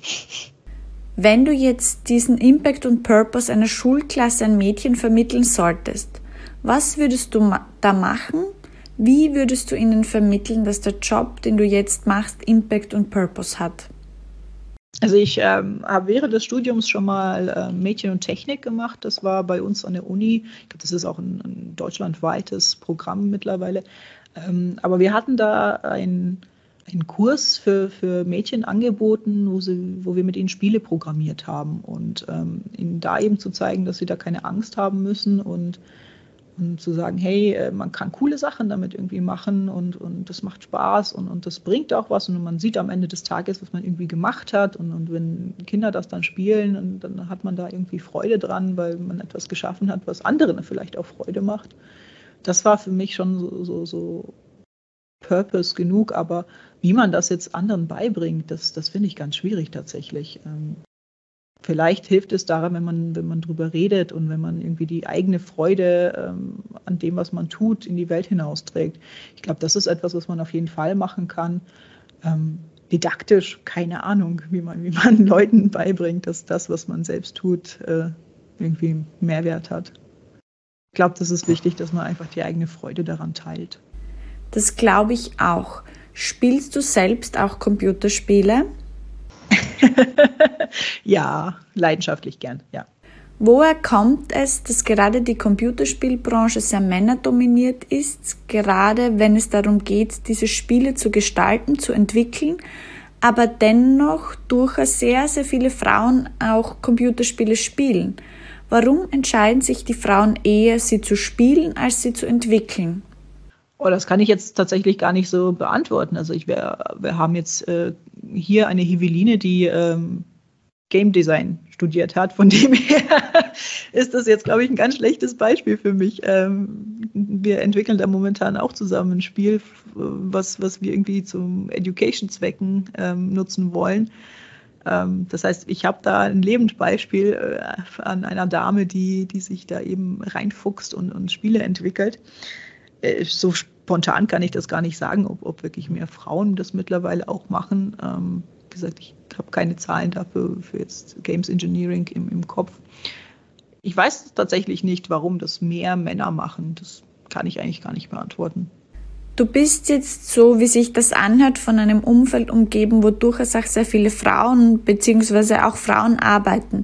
Wenn du jetzt diesen Impact und Purpose einer Schulklasse an Mädchen vermitteln solltest, was würdest du da machen? Wie würdest du ihnen vermitteln, dass der Job, den du jetzt machst, Impact und Purpose hat? Also ich ähm, habe während des Studiums schon mal äh, Mädchen und Technik gemacht. Das war bei uns an der Uni. Ich glaube, das ist auch ein, ein deutschlandweites Programm mittlerweile. Ähm, aber wir hatten da einen Kurs für, für Mädchen angeboten, wo, sie, wo wir mit ihnen Spiele programmiert haben und ähm, ihnen da eben zu zeigen, dass sie da keine Angst haben müssen und zu sagen, hey, äh, man kann coole Sachen damit irgendwie machen und, und das macht Spaß und, und das bringt auch was und man sieht am Ende des Tages, was man irgendwie gemacht hat und, und wenn Kinder das dann spielen, und dann hat man da irgendwie Freude dran, weil man etwas geschaffen hat, was anderen vielleicht auch Freude macht. Das war für mich schon so, so, so Purpose genug, aber wie man das jetzt anderen beibringt, das, das finde ich ganz schwierig tatsächlich. Vielleicht hilft es daran, wenn man, wenn man drüber redet und wenn man irgendwie die eigene Freude ähm, an dem, was man tut, in die Welt hinausträgt. Ich glaube, das ist etwas, was man auf jeden Fall machen kann. Ähm, didaktisch, keine Ahnung, wie man, wie man <laughs> Leuten beibringt, dass das, was man selbst tut, äh, irgendwie Mehrwert hat. Ich glaube, das ist wichtig, dass man einfach die eigene Freude daran teilt. Das glaube ich auch. Spielst du selbst auch Computerspiele? <laughs> ja, leidenschaftlich gern, ja. Woher kommt es, dass gerade die Computerspielbranche sehr männerdominiert ist, gerade wenn es darum geht, diese Spiele zu gestalten, zu entwickeln, aber dennoch durchaus sehr, sehr viele Frauen auch Computerspiele spielen. Warum entscheiden sich die Frauen eher, sie zu spielen, als sie zu entwickeln? Oh, das kann ich jetzt tatsächlich gar nicht so beantworten. Also ich, wir, wir haben jetzt äh, hier eine Hiveline, die ähm, Game Design studiert hat. Von dem <laughs> her ist das jetzt, glaube ich, ein ganz schlechtes Beispiel für mich. Ähm, wir entwickeln da momentan auch zusammen ein Spiel, was, was wir irgendwie zum Education-Zwecken ähm, nutzen wollen. Ähm, das heißt, ich habe da ein Lebensbeispiel äh, an einer Dame, die, die sich da eben reinfuchst und, und Spiele entwickelt. Äh, so spontan kann ich das gar nicht sagen, ob, ob wirklich mehr Frauen das mittlerweile auch machen. Gesagt, ich habe keine Zahlen dafür für jetzt Games Engineering im, im Kopf. Ich weiß tatsächlich nicht, warum das mehr Männer machen. Das kann ich eigentlich gar nicht beantworten. Du bist jetzt so, wie sich das anhört, von einem Umfeld umgeben, wo durchaus auch sehr viele Frauen bzw. auch Frauen arbeiten.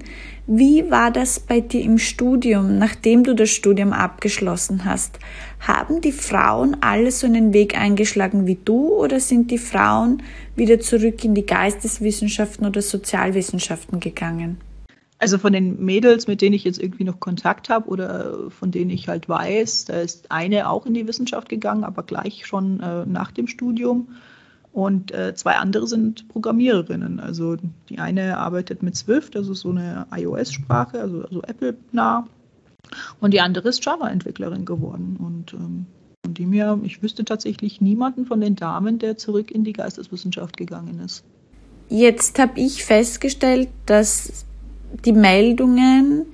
Wie war das bei dir im Studium, nachdem du das Studium abgeschlossen hast? Haben die Frauen alle so einen Weg eingeschlagen wie du oder sind die Frauen wieder zurück in die Geisteswissenschaften oder Sozialwissenschaften gegangen? Also von den Mädels, mit denen ich jetzt irgendwie noch Kontakt habe oder von denen ich halt weiß, da ist eine auch in die Wissenschaft gegangen, aber gleich schon äh, nach dem Studium. Und äh, zwei andere sind Programmiererinnen. Also die eine arbeitet mit Swift, also so eine iOS-Sprache, also, also Apple-nah. Und die andere ist Java-Entwicklerin geworden. Und ähm, von dem her, ich wüsste tatsächlich niemanden von den Damen, der zurück in die Geisteswissenschaft gegangen ist. Jetzt habe ich festgestellt, dass die Meldungen,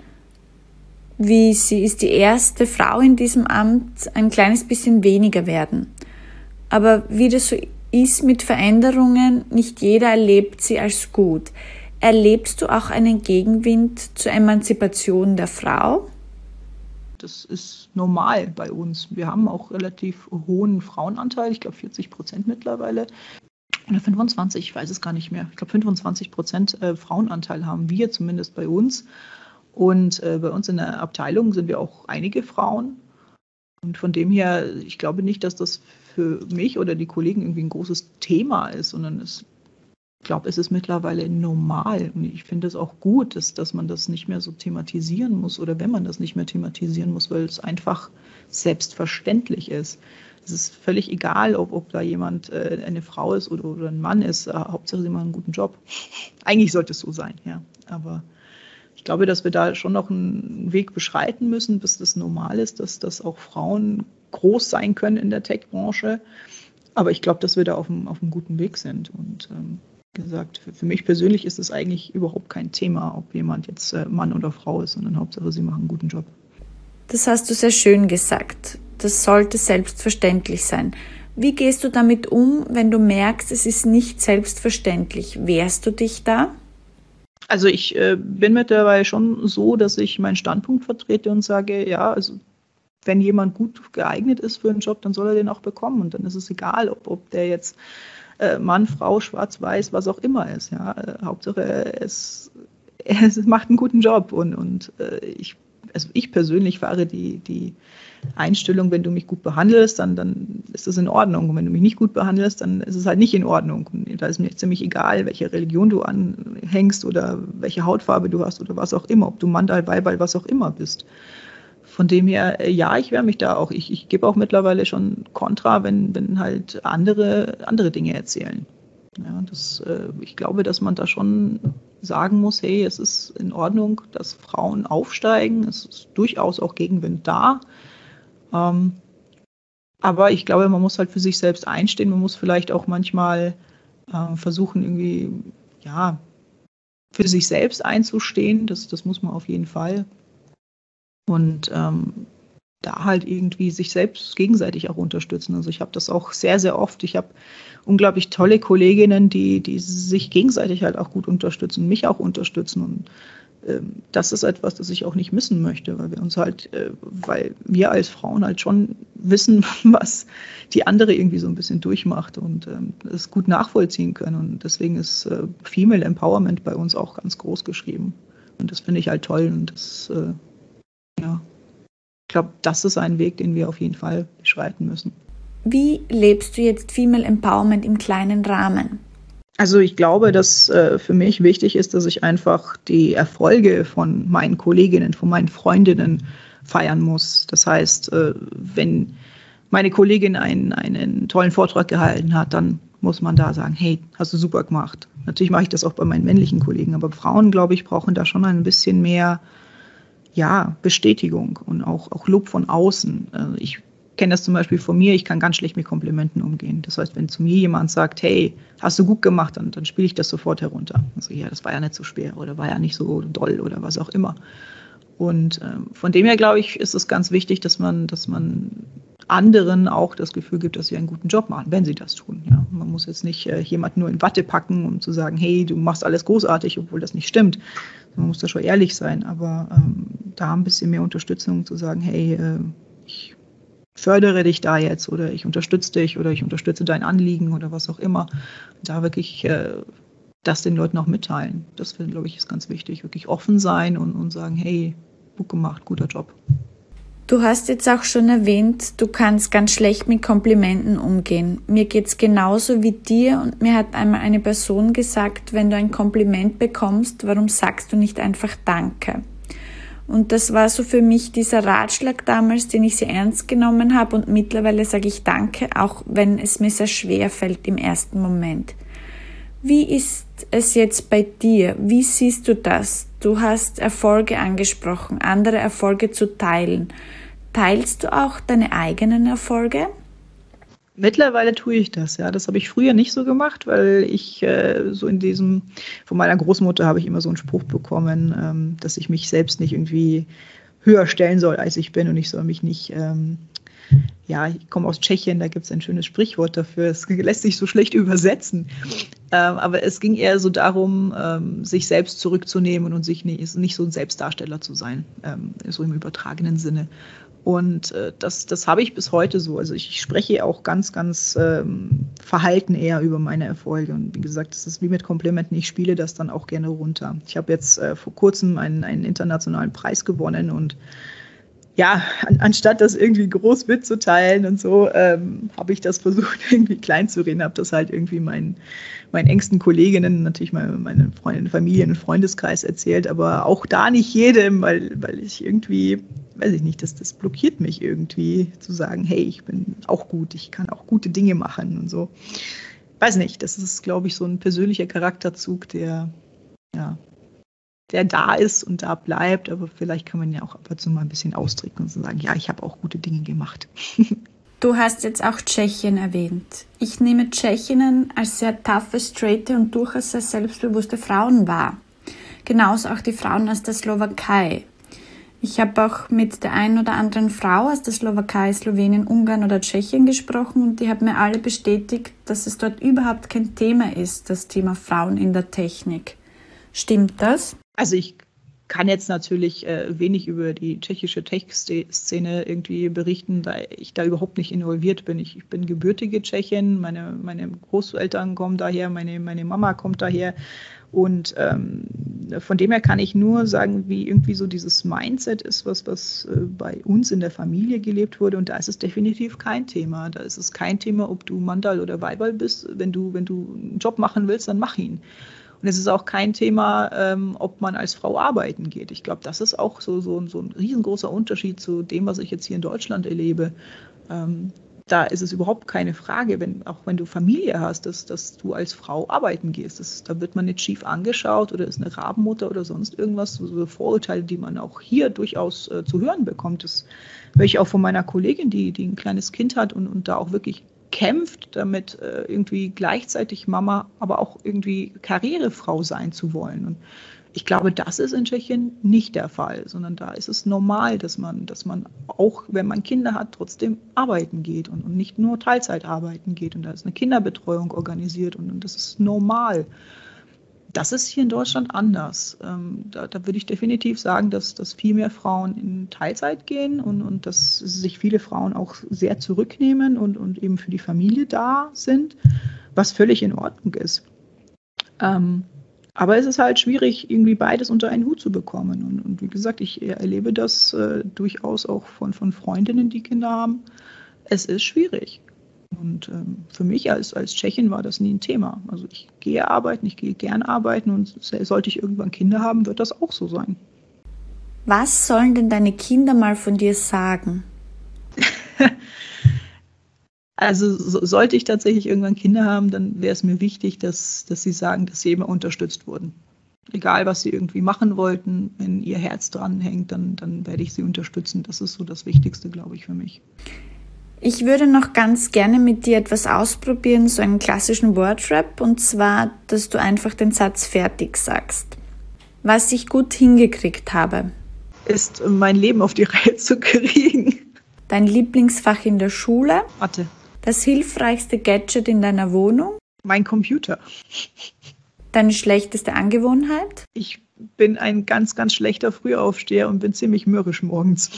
wie sie ist die erste Frau in diesem Amt, ein kleines bisschen weniger werden. Aber wie das so ist mit Veränderungen, nicht jeder erlebt sie als gut. Erlebst du auch einen Gegenwind zur Emanzipation der Frau? Das ist normal bei uns. Wir haben auch relativ hohen Frauenanteil, ich glaube 40 Prozent mittlerweile. Oder 25, ich weiß es gar nicht mehr. Ich glaube 25 Prozent äh, Frauenanteil haben wir zumindest bei uns. Und äh, bei uns in der Abteilung sind wir auch einige Frauen. Und von dem her, ich glaube nicht, dass das für mich oder die Kollegen irgendwie ein großes Thema ist, sondern es, ich glaube, es ist mittlerweile normal. Und ich finde es auch gut, dass, dass man das nicht mehr so thematisieren muss oder wenn man das nicht mehr thematisieren muss, weil es einfach selbstverständlich ist. Es ist völlig egal, ob, ob da jemand äh, eine Frau ist oder, oder ein Mann ist. Äh, Hauptsache, sie machen einen guten Job. Eigentlich sollte es so sein, ja. Aber ich glaube, dass wir da schon noch einen Weg beschreiten müssen, bis das normal ist, dass, dass auch Frauen groß sein können in der Tech-Branche. Aber ich glaube, dass wir da auf einem, auf einem guten Weg sind. Und ähm, gesagt, für, für, mich persönlich ist es eigentlich überhaupt kein Thema, ob jemand jetzt äh, Mann oder Frau ist, sondern Hauptsache, sie machen einen guten Job. Das hast du sehr schön gesagt. Das sollte selbstverständlich sein. Wie gehst du damit um, wenn du merkst, es ist nicht selbstverständlich? Wehrst du dich da? Also ich äh, bin mittlerweile schon so, dass ich meinen Standpunkt vertrete und sage, ja, also wenn jemand gut geeignet ist für einen Job, dann soll er den auch bekommen. Und dann ist es egal, ob, ob der jetzt äh, Mann, Frau, schwarz, weiß, was auch immer ist. Ja? Äh, Hauptsache, es, <laughs> es macht einen guten Job. Und, und äh, ich, also ich persönlich fahre die, die Einstellung, wenn du mich gut behandelst, dann, dann ist das in Ordnung. Und wenn du mich nicht gut behandelst, dann ist es halt nicht in Ordnung. Und da ist mir ziemlich egal, welche Religion du anhängst oder welche Hautfarbe du hast oder was auch immer, ob du Mandal, Weibal, was auch immer bist. Von dem her, äh, ja, ich wehre mich da auch. Ich, ich gebe auch mittlerweile schon Kontra, wenn, wenn halt andere, andere Dinge erzählen. Ja, das, äh, ich glaube, dass man da schon sagen muss, hey, es ist in Ordnung, dass Frauen aufsteigen. Es ist durchaus auch Gegenwind da. Ähm, aber ich glaube, man muss halt für sich selbst einstehen. Man muss vielleicht auch manchmal äh, versuchen, irgendwie, ja, für sich selbst einzustehen. Das, das muss man auf jeden Fall. Und ähm, da halt irgendwie sich selbst gegenseitig auch unterstützen. Also ich habe das auch sehr, sehr oft. Ich habe unglaublich tolle Kolleginnen, die, die sich gegenseitig halt auch gut unterstützen, mich auch unterstützen. Und das ist etwas, das ich auch nicht missen möchte, weil wir uns halt, äh, weil wir als Frauen halt schon wissen, <laughs> was die andere irgendwie so ein bisschen durchmacht und ähm, es gut nachvollziehen können. Und deswegen ist äh, Female Empowerment bei uns auch ganz groß geschrieben. Und das finde ich halt toll und das äh, ja, ich glaube, das ist ein Weg, den wir auf jeden Fall beschreiten müssen. Wie lebst du jetzt Female Empowerment im kleinen Rahmen? Also ich glaube, dass äh, für mich wichtig ist, dass ich einfach die Erfolge von meinen Kolleginnen, von meinen Freundinnen feiern muss. Das heißt, äh, wenn meine Kollegin einen, einen tollen Vortrag gehalten hat, dann muss man da sagen, hey, hast du super gemacht. Natürlich mache ich das auch bei meinen männlichen Kollegen, aber Frauen, glaube ich, brauchen da schon ein bisschen mehr ja, Bestätigung und auch, auch Lob von außen. Äh, ich kenne das zum Beispiel von mir, ich kann ganz schlecht mit Komplimenten umgehen. Das heißt, wenn zu mir jemand sagt, hey, hast du gut gemacht, dann, dann spiele ich das sofort herunter. Also ja, das war ja nicht so schwer oder war ja nicht so doll oder was auch immer. Und ähm, von dem her, glaube ich, ist es ganz wichtig, dass man, dass man anderen auch das Gefühl gibt, dass sie einen guten Job machen, wenn sie das tun. Ja. Man muss jetzt nicht äh, jemanden nur in Watte packen, um zu sagen, hey, du machst alles großartig, obwohl das nicht stimmt. Man muss da schon ehrlich sein, aber ähm, da ein bisschen mehr Unterstützung zu sagen, hey, äh, ich fördere dich da jetzt oder ich unterstütze dich oder ich unterstütze dein Anliegen oder was auch immer. Da wirklich äh, das den Leuten auch mitteilen. Das, glaube ich, ist ganz wichtig. Wirklich offen sein und, und sagen, hey, gut gemacht, guter Job. Du hast jetzt auch schon erwähnt, du kannst ganz schlecht mit Komplimenten umgehen. Mir geht's genauso wie dir und mir hat einmal eine Person gesagt, wenn du ein Kompliment bekommst, warum sagst du nicht einfach Danke? Und das war so für mich dieser Ratschlag damals, den ich sehr ernst genommen habe und mittlerweile sage ich Danke, auch wenn es mir sehr schwer fällt im ersten Moment. Wie ist es jetzt bei dir? Wie siehst du das? Du hast Erfolge angesprochen, andere Erfolge zu teilen. Teilst du auch deine eigenen Erfolge? Mittlerweile tue ich das, ja. Das habe ich früher nicht so gemacht, weil ich äh, so in diesem, von meiner Großmutter habe ich immer so einen Spruch bekommen, ähm, dass ich mich selbst nicht irgendwie höher stellen soll, als ich bin und ich soll mich nicht ähm, ja, ich komme aus Tschechien, da gibt es ein schönes Sprichwort dafür. Es <laughs> lässt sich so schlecht übersetzen. Ähm, aber es ging eher so darum, ähm, sich selbst zurückzunehmen und sich nicht, nicht so ein Selbstdarsteller zu sein, ähm, so im übertragenen Sinne. Und äh, das, das habe ich bis heute so. Also ich spreche auch ganz, ganz ähm, verhalten eher über meine Erfolge. Und wie gesagt, das ist wie mit Komplimenten, ich spiele das dann auch gerne runter. Ich habe jetzt äh, vor kurzem einen, einen internationalen Preis gewonnen und ja, an, anstatt das irgendwie groß mitzuteilen und so, ähm, habe ich das versucht, <laughs> irgendwie klein zu reden, habe das halt irgendwie meinen, meinen engsten Kolleginnen, natürlich meine, meine Freundin, Familien und Freundeskreis erzählt, aber auch da nicht jedem, weil, weil ich irgendwie, weiß ich nicht, das, das blockiert mich irgendwie zu sagen, hey, ich bin auch gut, ich kann auch gute Dinge machen und so. Weiß nicht, das ist, glaube ich, so ein persönlicher Charakterzug, der, ja, der da ist und da bleibt. Aber vielleicht kann man ja auch ab und zu mal ein bisschen ausdrücken und sagen, ja, ich habe auch gute Dinge gemacht. <laughs> Du hast jetzt auch Tschechien erwähnt. Ich nehme Tschechinnen als sehr taffe, straighte und durchaus sehr selbstbewusste Frauen wahr. Genauso auch die Frauen aus der Slowakei. Ich habe auch mit der einen oder anderen Frau aus der Slowakei, Slowenien, Ungarn oder Tschechien gesprochen und die haben mir alle bestätigt, dass es dort überhaupt kein Thema ist, das Thema Frauen in der Technik. Stimmt das? Also ich kann jetzt natürlich äh, wenig über die tschechische Tech-Szene irgendwie berichten, da ich da überhaupt nicht involviert bin. Ich, ich, bin gebürtige Tschechin, meine, meine Großeltern kommen daher, meine, meine Mama kommt daher. Und ähm, von dem her kann ich nur sagen, wie irgendwie so dieses Mindset ist, was, was äh, bei uns in der Familie gelebt wurde. Und da ist es definitiv kein Thema. Da ist es kein Thema, ob du Mandal oder Weibal bist. Wenn du, wenn du einen Job machen willst, dann mach ihn. Und es ist auch kein Thema, ähm, ob man als Frau arbeiten geht. Ich glaube, das ist auch so, so, so ein riesengroßer Unterschied zu dem, was ich jetzt hier in Deutschland erlebe. Ähm, da ist es überhaupt keine Frage, wenn, auch wenn du Familie hast, dass, dass du als Frau arbeiten gehst. Das, da wird man nicht schief angeschaut oder ist eine Rabenmutter oder sonst irgendwas. So, so Vorurteile, die man auch hier durchaus äh, zu hören bekommt. Das höre ich auch von meiner Kollegin, die, die ein kleines Kind hat und, und da auch wirklich kämpft, damit äh, irgendwie gleichzeitig Mama, aber auch irgendwie Karrierefrau sein zu wollen. Und ich glaube, das ist in Tschechien nicht der Fall, sondern da ist es normal, dass man, dass man auch, wenn man Kinder hat, trotzdem arbeiten geht und, und nicht nur Teilzeit arbeiten geht. Und da ist eine Kinderbetreuung organisiert und, und das ist normal. Das ist hier in Deutschland anders. Ähm, da, da, würde ich definitiv sagen, dass, dass viel mehr Frauen in Teilzeit gehen und, und dass sich viele Frauen auch sehr zurücknehmen und, und eben für die Familie da sind, was völlig in Ordnung ist. Ähm, aber es ist halt schwierig, irgendwie beides unter einen Hut zu bekommen. Und, und wie gesagt, ich erlebe das äh, durchaus auch von, von Freundinnen, die Kinder haben. Es ist schwierig Und ähm, für mich als, als Tschechin war das nie ein Thema. Also ich gehe arbeiten, ich gehe gern arbeiten und sollte ich irgendwann Kinder haben, wird das auch so sein. Was sollen denn deine Kinder mal von dir sagen? <laughs> also so, sollte ich tatsächlich irgendwann Kinder haben, dann wäre es mir wichtig, dass, dass sie sagen, dass sie immer unterstützt wurden. Egal, was sie irgendwie machen wollten, wenn ihr Herz dran hängt, dann, dann werde ich sie unterstützen. Das ist so das Wichtigste, glaube ich, für mich. Ich würde noch ganz gerne mit dir etwas ausprobieren, so einen klassischen Wordrap, und zwar, dass du einfach den Satz fertig sagst. Was ich gut hingekriegt habe. Ist mein Leben auf die Reihe zu kriegen. Dein Lieblingsfach in der Schule? Mathe. Das hilfreichste Gadget in deiner Wohnung? Mein Computer. Deine schlechteste Angewohnheit? Ich bin ein ganz, ganz schlechter Frühaufsteher und bin ziemlich mürrisch morgens.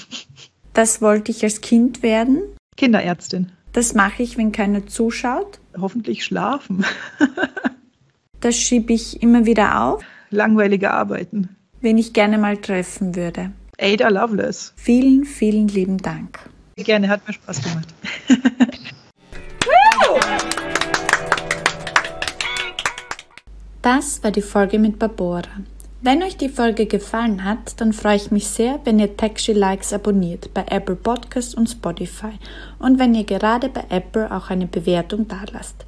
Das wollte ich als Kind werden? Kinderärztin. Das mache ich, wenn keiner zuschaut. Hoffentlich schlafen. <laughs> das schiebe ich immer wieder auf. Langweilige Arbeiten. Wen ich gerne mal treffen würde. Ada Loveless. Vielen, vielen lieben Dank. Gerne, hat mir Spaß gemacht. <laughs> das war die Folge mit Barbora. Wenn euch die Folge gefallen hat, dann freue ich mich sehr, wenn ihr Taxi Likes abonniert bei Apple Podcasts und Spotify und wenn ihr gerade bei Apple auch eine Bewertung dalasst.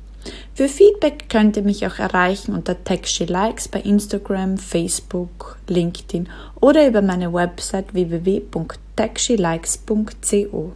Für Feedback könnt ihr mich auch erreichen unter Taxi Likes bei Instagram, Facebook, LinkedIn oder über meine Website www.taxilikes.co.